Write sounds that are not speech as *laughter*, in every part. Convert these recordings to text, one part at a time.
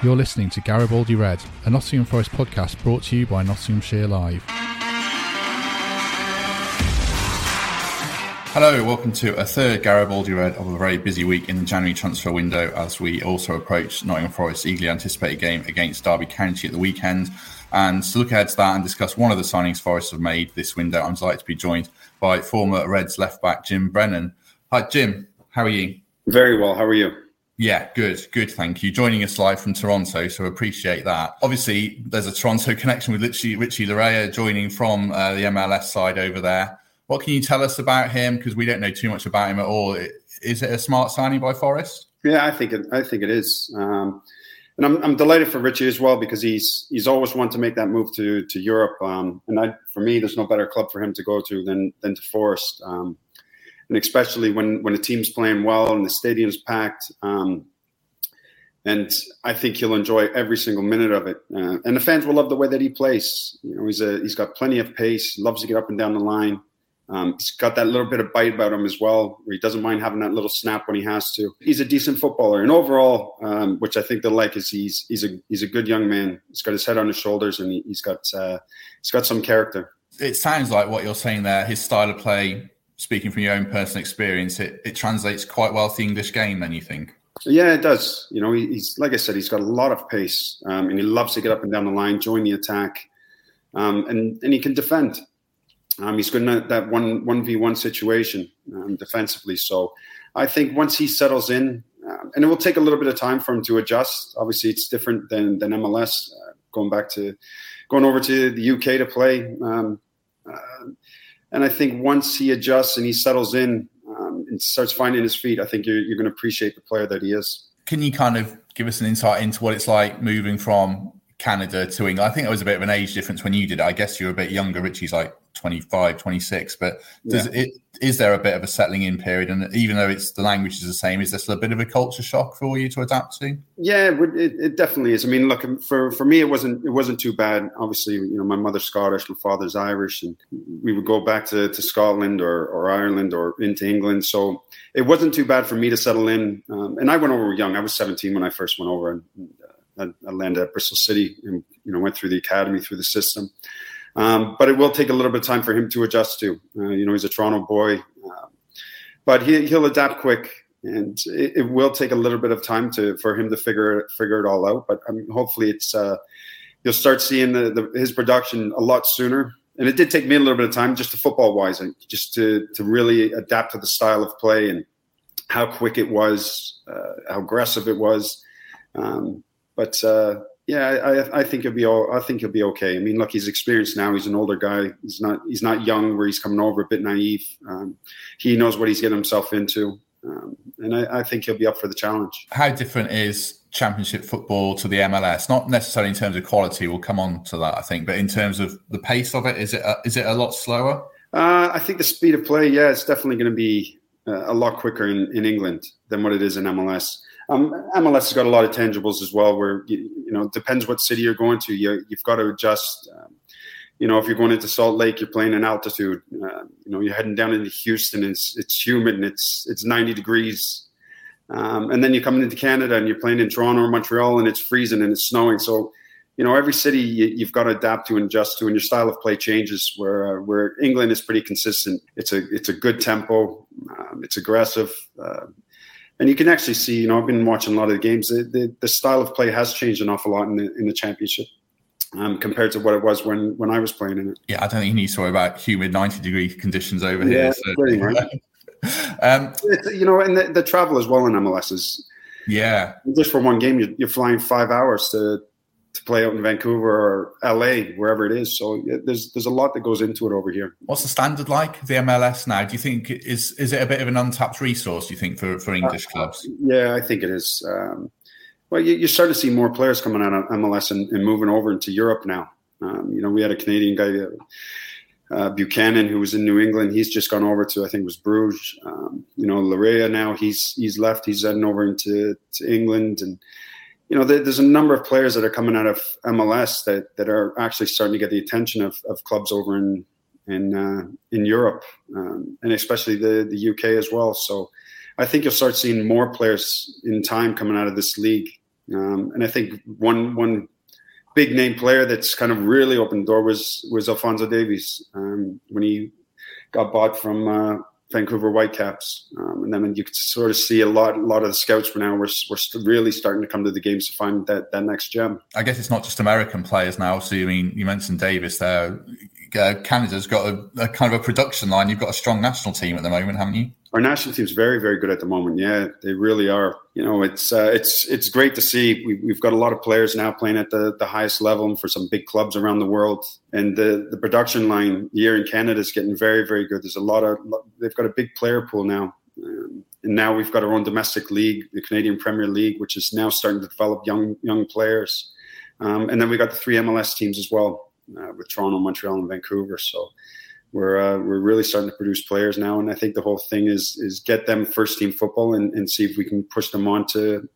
You're listening to Garibaldi Red, a Nottingham Forest podcast brought to you by Nottinghamshire Live. Hello, welcome to a third Garibaldi Red of a very busy week in the January transfer window as we also approach Nottingham Forest's eagerly anticipated game against Derby County at the weekend. And to look ahead to that and discuss one of the signings Forest have made this window, I'm delighted to be joined by former Reds left back Jim Brennan. Hi, Jim. How are you? Very well. How are you? Yeah, good, good. Thank you. Joining us live from Toronto, so appreciate that. Obviously, there's a Toronto connection with Richie, Richie Laryea joining from uh, the MLS side over there. What can you tell us about him? Because we don't know too much about him at all. Is it a smart signing by Forest? Yeah, I think it. I think it is. Um, and I'm, I'm delighted for Richie as well because he's he's always wanted to make that move to to Europe. Um, and I, for me, there's no better club for him to go to than than to Forest. Um, and especially when when a team's playing well and the stadium's packed. Um, and I think he'll enjoy every single minute of it. Uh, and the fans will love the way that he plays. You know, he's a he's got plenty of pace. Loves to get up and down the line. Um, he's got that little bit of bite about him as well, where he doesn't mind having that little snap when he has to. He's a decent footballer, and overall, um, which I think they'll like, is he's he's a he's a good young man. He's got his head on his shoulders, and he, has got uh, he's got some character. It sounds like what you're saying there. His style of play speaking from your own personal experience, it, it translates quite well to the English game, then you think? Yeah, it does. You know, he's like I said, he's got a lot of pace, um, and he loves to get up and down the line, join the attack, um, and and he can defend. Um, he's good in that one one v one situation um, defensively. So, I think once he settles in, um, and it will take a little bit of time for him to adjust. Obviously, it's different than than MLS. Uh, going back to going over to the UK to play. Um, uh, and I think once he adjusts and he settles in um, and starts finding his feet, I think you're, you're going to appreciate the player that he is. Can you kind of give us an insight into what it's like moving from Canada to England? I think it was a bit of an age difference when you did it. I guess you were a bit younger. Richie's like 25, 26. But does yeah. it is there a bit of a settling in period? And even though it's the language is the same, is there still a bit of a culture shock for you to adapt to? Yeah, it, it definitely is. I mean, look for for me, it wasn't it wasn't too bad. Obviously, you know, my mother's Scottish, my father's Irish, and we would go back to, to Scotland or, or Ireland or into England. So it wasn't too bad for me to settle in. Um, and I went over young. I was 17 when I first went over, and uh, I landed at Bristol City, and you know, went through the academy through the system. Um, but it will take a little bit of time for him to adjust to. Uh, you know, he's a Toronto boy, uh, but he, he'll adapt quick, and it, it, will take a little bit of time to for him to figure figure it all out. But I mean, hopefully, it's uh, you'll start seeing the, the, his production a lot sooner. And it did take me a little bit of time, just to football wise, and just to to really adapt to the style of play and how quick it was, uh, how aggressive it was. Um, but uh, yeah, I, I think he'll be all, I think he'll be okay. I mean, look, he's experienced now. He's an older guy. He's not he's not young where he's coming over a bit naive. Um, he knows what he's getting himself into, um, and I, I, think he'll be up for the challenge. How different is Championship football to the MLS? Not necessarily in terms of quality. We'll come on to that, I think, but in terms of the pace of it, is it a, is it a lot slower? Uh, I think the speed of play, yeah, it's definitely going to be uh, a lot quicker in, in England than what it is in MLS. Um, MLS has got a lot of tangibles as well, where you, you know depends what city you're going to. You, have got to adjust. Um, you know, if you're going into Salt Lake, you're playing in altitude. Uh, you know, you're heading down into Houston. It's it's humid and it's it's 90 degrees. Um, and then you're coming into Canada and you're playing in Toronto or Montreal and it's freezing and it's snowing. So, you know, every city you, have got to adapt to and adjust to, and your style of play changes. Where uh, where England is pretty consistent. It's a it's a good tempo. Um, it's aggressive. Uh, and you can actually see, you know, I've been watching a lot of the games. The, the, the style of play has changed an awful lot in the in the championship. Um, compared to what it was when when I was playing in it. Yeah, I don't think you need to worry about humid ninety degree conditions over yeah, here. So. Pretty much. *laughs* um, you know, and the, the, travel as well in MLS is. Yeah. Just for one game, you're, you're flying five hours to to play out in Vancouver or LA, wherever it is. So there's there's a lot that goes into it over here. What's the standard like the MLS now? Do you think is is it a bit of an untapped resource? Do you think for for English uh, clubs? Yeah, I think it is. Um, well, you, are starting to see more players coming out of MLS and, and moving over into Europe now. Um, you know, we had a Canadian guy. Uh, Buchanan, who was in New England, he's just gone over to I think it was Bruges. Um, you know, Laryea now he's he's left. He's heading over into to England, and you know, there's a number of players that are coming out of MLS that, that are actually starting to get the attention of, of clubs over in in uh, in Europe, um, and especially the the UK as well. So, I think you'll start seeing more players in time coming out of this league. Um, and I think one one big name player that's kind of really opened the door was was Alphonso Davies um, when he got bought from uh, Vancouver Whitecaps, um, and then you could sort of see a lot, a lot of the scouts for now. We're, we're really starting to come to the games to find that that next gem. I guess it's not just American players now. So you mean you mentioned Davies there. Uh, Canada's got a, a, kind of a production line. You've got a strong national team at the moment, haven't you? Our national team's very, very good at the moment. Yeah, they really are. You know, it's uh, it's it's great to see. We, have got a lot of players now playing at the, the highest level for some big clubs around the world. And the, the production line here in Canada is getting very, very good. There's a lot of they've got a big player pool now. Um, and now we've got our own domestic league, the Canadian Premier League, which is now starting to develop young young players. Um, and then we got the three MLS teams as well, uh, with Toronto, Montreal, and Vancouver. So we're uh, we're really starting to produce players now, and I think the whole thing is is get them first team football and, and see if we can push them on to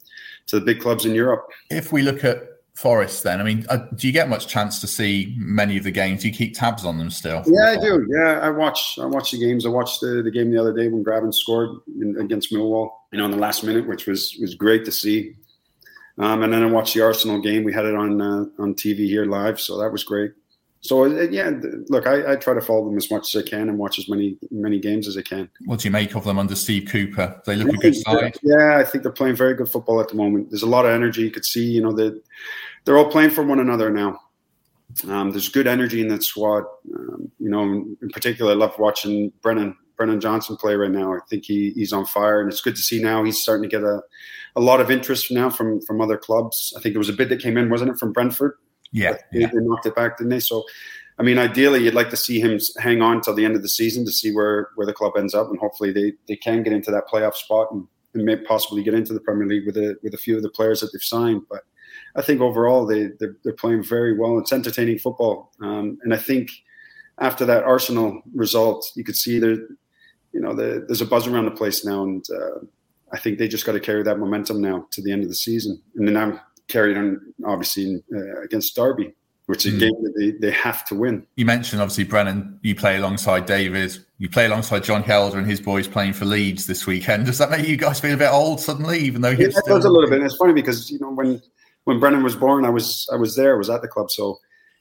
to the big clubs in Europe. If we look at Forest, then I mean, uh, do you get much chance to see many of the games? Do you keep tabs on them still? Yeah, I do. Yeah, I watch. I watch the games. I watched the, the game the other day when Grabban scored in, against Millwall. You know, in the last minute, which was was great to see. Um, and then I watched the Arsenal game. We had it on uh, on TV here live, so that was great so uh, yeah, look, I, I, try to follow them as much as I can and watch as many many games as I can. What do you make of them under Steve Cooper? They look a good side. Yeah, I think they're playing very good football at the moment. There's a lot of energy. You could see, you know, that they're all playing for one another now. Um, there's good energy in that squad. Um, you know, in particular, I love watching Brennan Brennan Johnson play right now. I think he, he's on fire, and it's good to see now he's starting to get a, a lot of interest now from from other clubs. I think there was a bid that came in, wasn't it, from Brentford? Yeah, they, yeah. they knocked it back, didn't they? So, I mean, ideally, you'd like to see him hang on till the end of the season to see where where the club ends up, and hopefully they they can get into that playoff spot and, and may possibly get into the Premier League with a with a few of the players that they've signed. But I think overall they they're, they're playing very well. It's entertaining football, um, and I think after that Arsenal result, you could see there, you know, the, there's a buzz around the place now, and uh, I think they just got to carry that momentum now to the end of the season. And then I'm carried on obviously uh, against Derby, which is a mm. game that they, they have to win. You mentioned obviously Brennan, you play alongside David, you play alongside Jon Hjelde and his boys playing for Leeds this weekend. *laughs* Does that make you guys feel a bit old suddenly, even though yeah, still... does a little bit. And it's funny because you know when when Brennan was born, I was I was there, I was at the club, so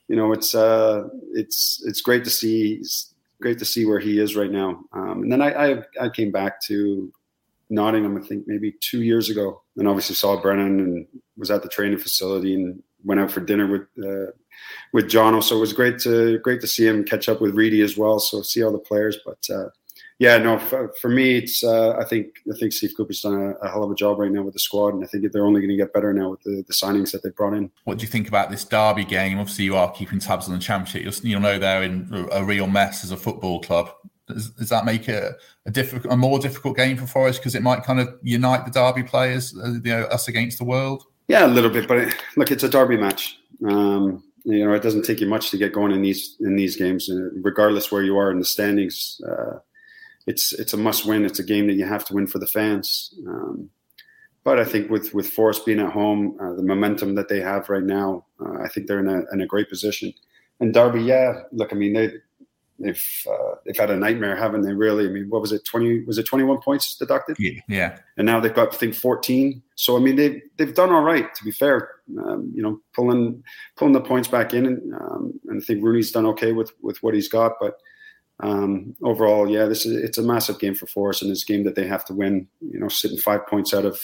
you know it's uh it's it's great to see. It's great to see where he is right now. Um, and then I, I I came back to Nottingham, I think maybe two years ago, and obviously saw Brennan and was at the training facility and went out for dinner with uh, with John. So it was great to great to see him catch up with Reidy as well. So see all the players, but uh, yeah, no, for, for me, it's uh, I think I think Steve Cooper's done a, a, hell of a job right now with the squad, and I think they're only going to get better now with the, the signings that they've brought in. What do you think about this Derby game? Obviously, you are keeping tabs on the championship. You'll, you'll know they're in a real mess as a football club. Does, does that make it a, difficult, a more difficult game for Forest because it might kind of unite the Derby players, uh, you know, us against the world? Yeah, a little bit, but it, look, it's a Derby match. Um, you know, it doesn't take you much to get going in these in these games, uh, regardless where you are in the standings. Uh, it's it's a must win. It's a game that you have to win for the fans. Um, but I think with with Forest being at home, uh, the momentum that they have right now, uh, I think they're in a in a great position. And Derby, yeah, look, I mean they they've uh, they've had a nightmare, haven't they? Really? I mean, what was it? Twenty? Was it twenty one points deducted? Yeah. And now they've got I think fourteen. So I mean, they've they've done all right. To be fair, um, you know, pulling pulling the points back in, and, um, and I think Rooney's done okay with with what he's got. But um, overall, yeah, this is it's a massive game for Forest, and it's a game that they have to win. You know, sitting five points out of,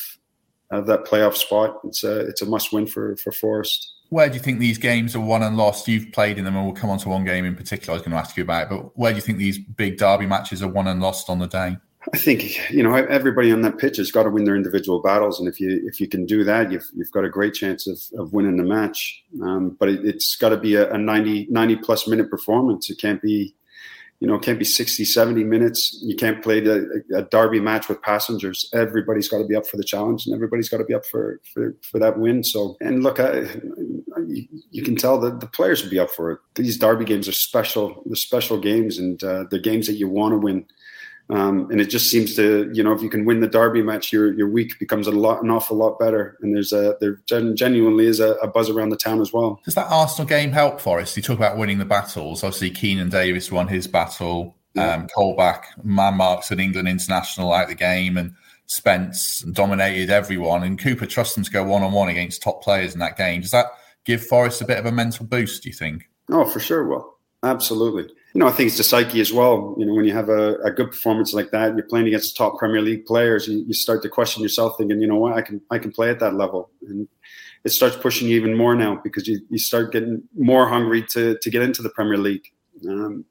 out of that playoff spot, it's a it's a must win for for Forest. Where do you think these games are won and lost? You've played in them, and we'll come on to one game in particular. I was going to ask you about, but where do you think these big derby matches are won and lost on the day? I think you know everybody on that pitch has got to win their individual battles, and if you if you can do that, you've you've got a great chance of, of winning the match. Um, but it, has got to be a, a 90, 90 plus minute performance. It can't be, you know, it can't be 60, 70 minutes. You can't play the, a derby match with passengers. Everybody's got to be up for the challenge, and everybody's got to be up for for, for that win. So, and look, I, you, can tell that the players will be up for it. These derby games are special. They're special games, and uh, they're games that you want to win um, and it just seems to, you know, if you can win the derby match, your your week becomes a lot, an awful lot better. And there's a there genuinely is a, a buzz around the town as well. Does that Arsenal game help Forest? You talk about winning the battles. Obviously, Keinan Davis won his battle. Yeah. Um, Colback, man marks an England international out the game, and Spence dominated everyone. And Cooper trusts them to go one on one against top players in that game. Does that give Forest a bit of a mental boost? Do you think? Oh, for sure. Well, absolutely you know, I think it's the psyche as well. You know, when you have a, a good performance like that, you're playing against top Premier League players, you, you, start to question yourself, thinking, you know what, I can I can play at that level, and it starts pushing you even more now because you, you start getting more hungry to to get into the Premier League. Um,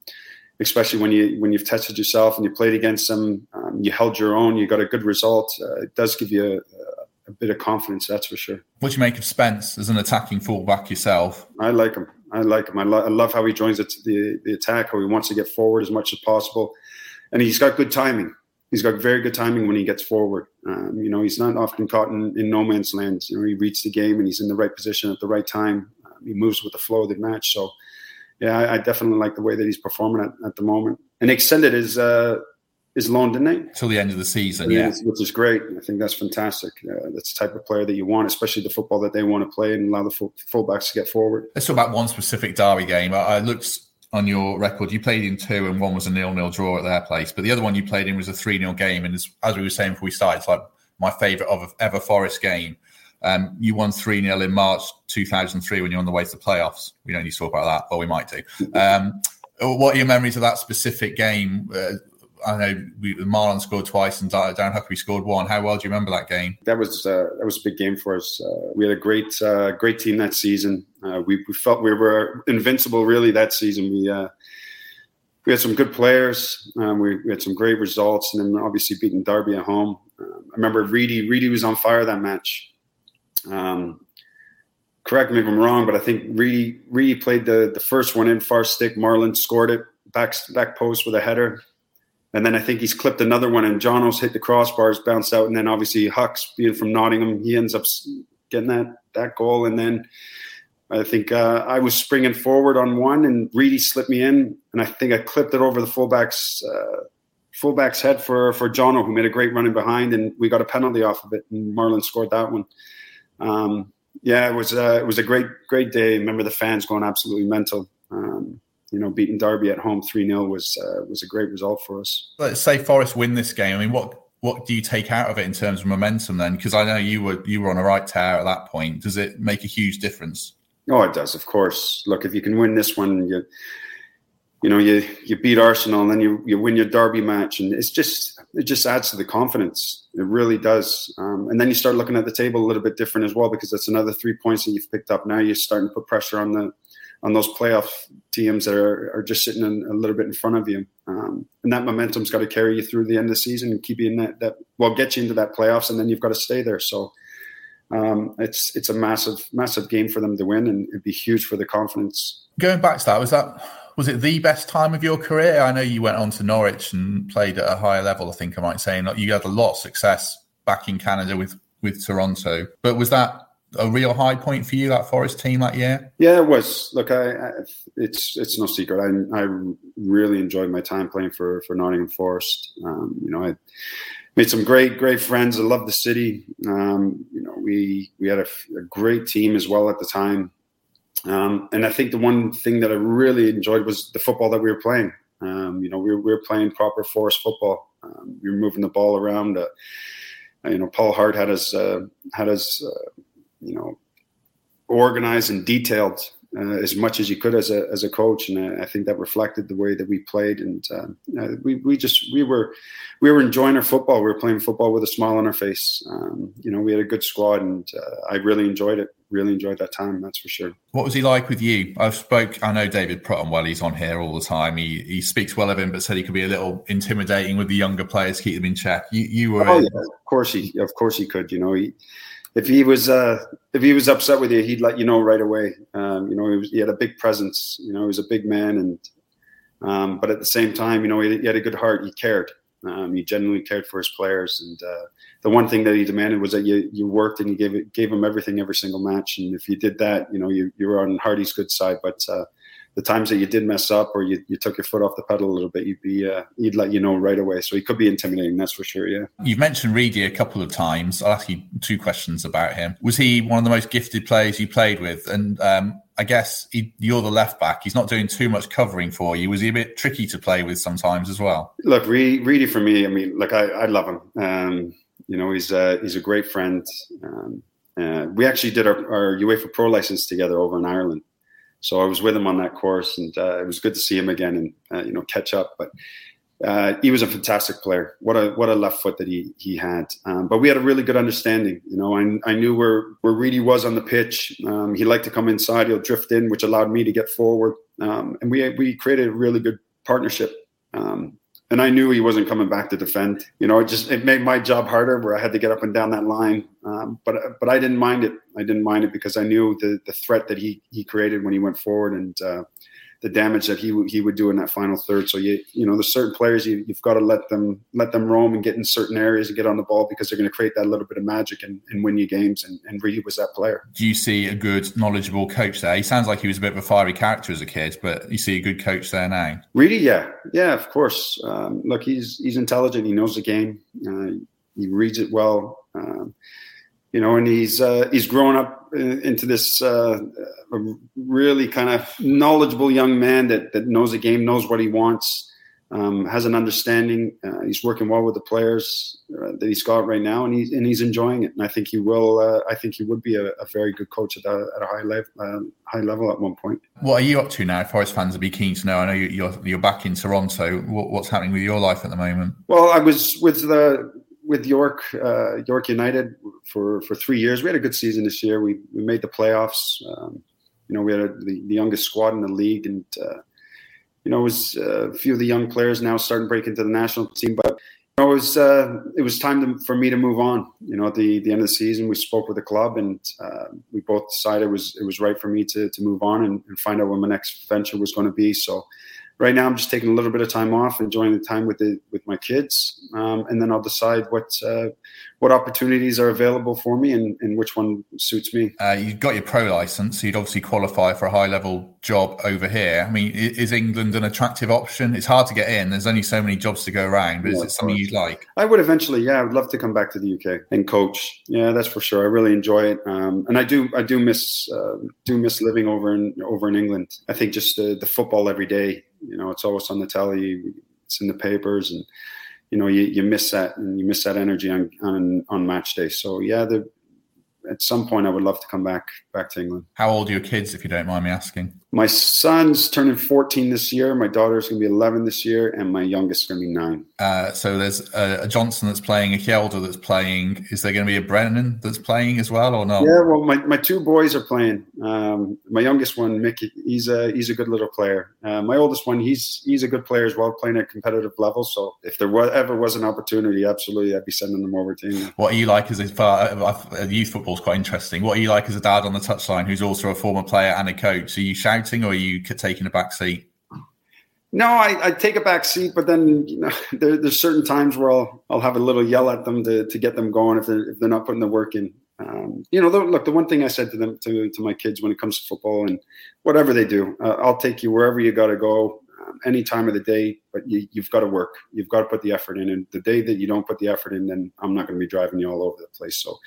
especially when you when you've tested yourself and you played against them, um, you held your own, you got a good result. Uh, it does give you a, a, bit of confidence, that's for sure. What do you make of Spence as an attacking fullback yourself? I like him. I like him. I, lo- I love how he joins the, the, the attack, how he wants to get forward as much as possible, and he's got good timing. He's got very good timing when he gets forward. Um, you know, he's not often caught in, in no man's land. You know, he reads the game and he's in the right position at the right time. Um, he moves with the flow of the match. So, yeah, I, I, definitely like the way that he's performing at, at the moment. And extended his uh, is loan, didn't they? Till the end of the season, yeah. Which is great. I think that's fantastic. Uh, that's the type of player that you want, especially the football that they want to play and allow the full, fullbacks to get forward. Let's talk about one specific Derby game. I, I looked on your record, you played in two, and one was a nil-nil draw at their place. But the other one you played in was a three-nil game. And as, as we were saying before we started, it's like my favourite of ever Forest game. Um, you won 3 0 in March 2003 when you're on the way to the playoffs. We don't need to talk about that, but we might do. *laughs* Um, what are your memories of that specific game? Uh, I know we, Marlon scored twice and Darren Huckerby scored one. How well do you remember that game? That was uh, that was a big game for us. Uh, we had a great uh, great team that season. Uh, we, we, felt we were invincible really that season. We uh, we had some good players. Um, we, we, had some great results, and then obviously beating Derby at home. Um, I remember Reidy. Reidy was on fire that match. Um, correct me if I'm wrong, but I think Reidy Reidy played the the first one in far stick. Marlon scored it back back post with a header. And then I think he's clipped another one, and Jono's hit the crossbars, bounced out, and then obviously Hucks, being from Nottingham, he ends up getting that that goal. And then I think uh, I was springing forward on one, and Reidy slipped me in, and I think I clipped it over the fullback's uh, fullback's head for for Jono, who made a great running behind, and we got a penalty off of it, and Marlon scored that one. Um, yeah, it was uh, it was a great great day. Remember the fans going absolutely mental. You know, beating Derby at home three 0 was uh, was a great result for us. Let's say Forest win this game. I mean, what what do you take out of it in terms of momentum then? Because I know you were you were on a right tear at that point. Does it make a huge difference? Oh, it does. Of course. Look, if you can win this one, you you know you you beat Arsenal and then you you win your Derby match, and it's just it just adds to the confidence. It really does. Um, and then you start looking at the table a little bit different as well because that's another three points that you've picked up. Now you're starting to put pressure on the on those playoff teams that are, are just sitting in, a little bit in front of you. Um, and that momentum's got to carry you through the end of the season and keep you in that, that well, get you into that playoffs, and then you've got to stay there. So um, it's it's a massive massive game for them to win, and it'd be huge for the confidence. Going back to that, was that was it the best time of your career? I know you went on to Norwich and played at a higher level. I think I might say, you had a lot of success back in Canada with with Toronto. But was that a real high point for you that Forest team that year? Yeah, it was. Look, I, I it's it's no secret. I I really enjoyed my time playing for for Nottingham Forest. Um, you know, I made some great great friends. I love the city. Um, you know, we we had a, a, great team as well at the time. Um, and I think the one thing that I really enjoyed was the football that we were playing. Um, you know, we were, we were playing proper Forest football. Um, we were moving the ball around. Uh, you know, Paul Hart had his uh, had his uh, you know, organized and detailed. uh, as much as you could as a as a coach, and I, I think that reflected the way that we played. And uh, we we just we were we were enjoying our football. We were playing football with a smile on our face. Um, you know, we had a good squad, and uh, I really enjoyed it. Really enjoyed that time. That's for sure. What was he like with you? I've spoke. I know David Prutton well. He's on here all the time. He he speaks well of him, but said he could be a little intimidating with the younger players, keep them in check. You you were. Oh, yeah, of course he of course he could. You know he if he was uh, if he was upset with you, he'd let you know right away. Um, you know, he, was, he, had a big presence. You know, he was a big man, and um, but at the same time, you know, he, he had a good heart. He cared. Um, he genuinely cared for his players, and uh, the one thing that he demanded was that you you worked and you gave it, gave him everything every single match. And if you did that, you know, you you were on Harty's good side. But uh, the times that you did mess up or you, you took your foot off the pedal a little bit, you'd be uh, he'd let you know right away. So he could be intimidating, that's for sure. Yeah. You've mentioned Reidy a couple of times. I'll ask you two questions about him. Was he one of the most gifted players you played with? And um, I guess he, you're the left back. He's not doing too much covering for you. Was he a bit tricky to play with sometimes as well? Look, Reidy for me. I mean, look, I, I love him. Um, you know, he's uh, he's a great friend. Um, uh, we actually did our, our UEFA Pro license together over in Ireland. So I was with him on that course, and uh, it was good to see him again and uh, you know catch up. But uh, he was a fantastic player. What a what a left foot that he he had. Um, but we had a really good understanding. You know, I, I knew where where Reidy was on the pitch. Um, he liked to come inside. He'll drift in, which allowed me to get forward. Um, and we we created a really good partnership. And I knew he wasn't coming back to defend. You know, it just it made my job harder where I had to get up and down that line. Um, but but I didn't mind it. I didn't mind it because I knew the the threat that he he created when he went forward, and uh, the damage that he he would do in that final third. So you you know, there's certain players you, you've got to let them let them roam and get in certain areas and get on the ball because they're going to create that little bit of magic and, and win you games. And, and Reidy was that player. Do you see a good, knowledgeable coach there? He sounds like he was a bit of a fiery character as a kid, but you see a good coach there now. Reidy, yeah, yeah, of course. Um, look, he's he's intelligent. He knows the game. Uh, he reads it well. Um, you know, and he's uh, he's grown up into this uh, really kind of knowledgeable young man that that knows the game, knows what he wants, um, has an understanding. Uh, he's working well with the players uh, that he's got right now, and he's and he's enjoying it. And I think he will. Uh, I think he would be a, a very good coach at a, at a high level. Uh, high level at one point. What are you up to now? Forest fans would be keen to know. I know you're you're back in Toronto. What, what's happening with your life at the moment? Well, I was with the with York uh, York United for for three years. We had a good season this year. We we made the playoffs. Um, you know, we had a, the, the youngest squad in the league, and uh, you know, it was uh, a few of the young players now starting to break into the national team. But you know, it was uh, it was time to, for me to move on. You know, at the, the end of the season, we spoke with the club, and uh, we both decided it was it was right for me to to move on and, and find out what my next venture was going to be. So right now I'm just taking a little bit of time off, enjoying the time with the with my kids, um, and then I'll decide what uh, what opportunities are available for me and, and which one suits me. Uh, you've got your pro license, so you'd obviously qualify for a high level job over here. I mean, is England an attractive option? It's hard to get in. There's only so many jobs to go around, but yeah, is it something you'd like? I would eventually. Yeah, I would love to come back to the UK and coach. Yeah, that's for sure. I really enjoy it, um, and I do. I do miss uh, do miss living over in over in England. I think just the, the football every day you know, it's always on the telly, it's in the papers, and you know, you, you miss that and you miss that energy on on on match day. So yeah, the, at some point I would love to come back back to England. How old are your kids, if you don't mind me asking? My son's turning 14 this year. My daughter's going to be 11 this year, and my youngest is going to be nine. Uh, so there's a, a, Johnson that's playing, a Hjelde that's playing. Is there going to be a Brennan that's playing as well, or not? Yeah, well, my, my two boys are playing. Um, my youngest one, Mickey, he's a he's a good little player. Uh, my oldest one, he's he's a good player as well, playing at competitive level. So if there was, ever was an opportunity, absolutely, I'd be sending them over to him. What are you like as a uh, youth football is quite interesting. What are you like as a dad on the touchline who's also a former player and a coach? Are you shouting or are you taking a back seat? No, I, I take a back seat, but then you know *laughs* there, there's certain times where I'll I'll have a little yell at them to, to get them going if they're if they're not putting the work in. Um, you know, look, the one thing I said to them to to my kids when it comes to football and whatever they do, uh, I'll take you wherever you got to go, um, any time of the day. But you, you've got to work. You've got to put the effort in. And the day that you don't put the effort in, then I'm not going to be driving you all over the place. So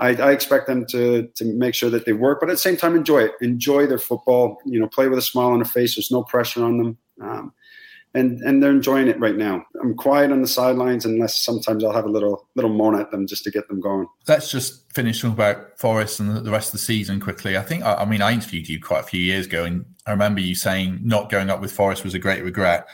I, I, expect them to to make sure that they work, but at the same time enjoy it. Enjoy their football. You know, play with a smile on their face. There's no pressure on them. Um, and and they're enjoying it right now. I'm quiet on the sidelines unless sometimes I'll have a little little moan at them just to get them going. Let's just finish talking about Forest and the rest of the season quickly. I think I mean I interviewed you quite a few years ago, and I remember you saying not going up with Forest was a great regret.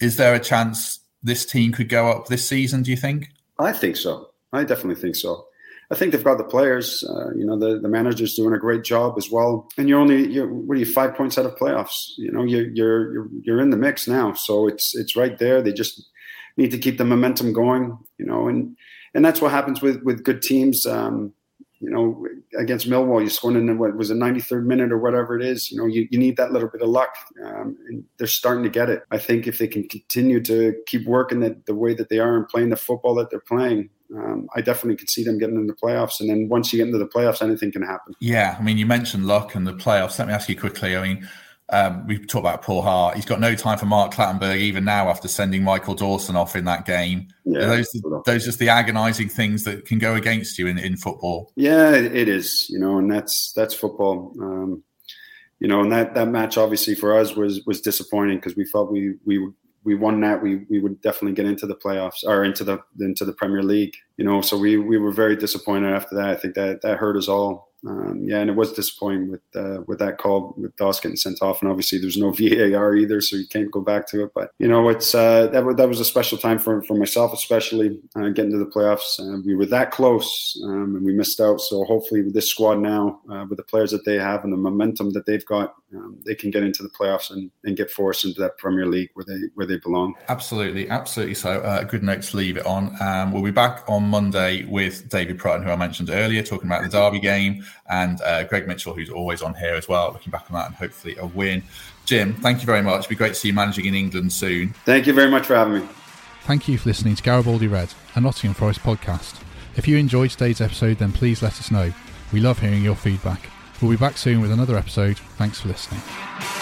Is there a chance this team could go up this season? Do you think? I think so. I definitely think so. I think they've got the players. Uh, you know, the, the manager's doing a great job as well. And you're only you're what are you five points out of playoffs? You know, you're you're you're, in the mix now, so it's it's right there. They just need to keep the momentum going. You know, and and that's what happens with with good teams. Um, you know, against Millwall, you're scoring in the, what was a 93rd minute or whatever it is. You know, you, you need that little bit of luck, um, and they're starting to get it. I think if they can continue to keep working the, the way that they are and playing the football that they're playing, um, I definitely could see them getting into the playoffs. And then once you get into the playoffs, anything can happen. Yeah, I mean, you mentioned luck and the playoffs. Let me ask you quickly. I mean, um, we talked about Paul Hart. He's got no time for Mark Clattenburg even now after sending Michael Dawson off in that game. Yeah, those those just the agonising things that can go against you in, in football. Yeah, it is. You know, and that's that's football. Um, you know, and that that match obviously for us was was disappointing because we felt we we we won that, we we would definitely get into the playoffs or into the into the Premier League. You know, so we we were very disappointed after that. I think that that hurt us all. Um, yeah, and it was disappointing with uh, with that call with Doss getting sent off, and obviously there's no *laughs* VAR either, so you can't go back to it. But you know, it's uh, that that was a special time for for myself, especially uh, getting to the playoffs. we were that close, um, and we missed out. So hopefully, with this squad now, uh, with the players that they have and the momentum that they've got, um, they can get into the playoffs and, and get Forest into that Premier League where they where they belong. Absolutely, absolutely. So uh, good note to leave it on. Um, we'll be back on Monday with David Prutton, who I mentioned earlier, talking about the Derby game and uh, Greg Mitchell, who's always on here as well, looking back on that and hopefully a win. Jim, thank you very much. It'd be great to see you managing in England soon. Thank you very much for having me. Thank you for listening to Garibaldi Red, a Nottingham Forest podcast. If you enjoyed today's episode, then please let us know. We love hearing your feedback. We'll be back soon with another episode. Thanks for listening.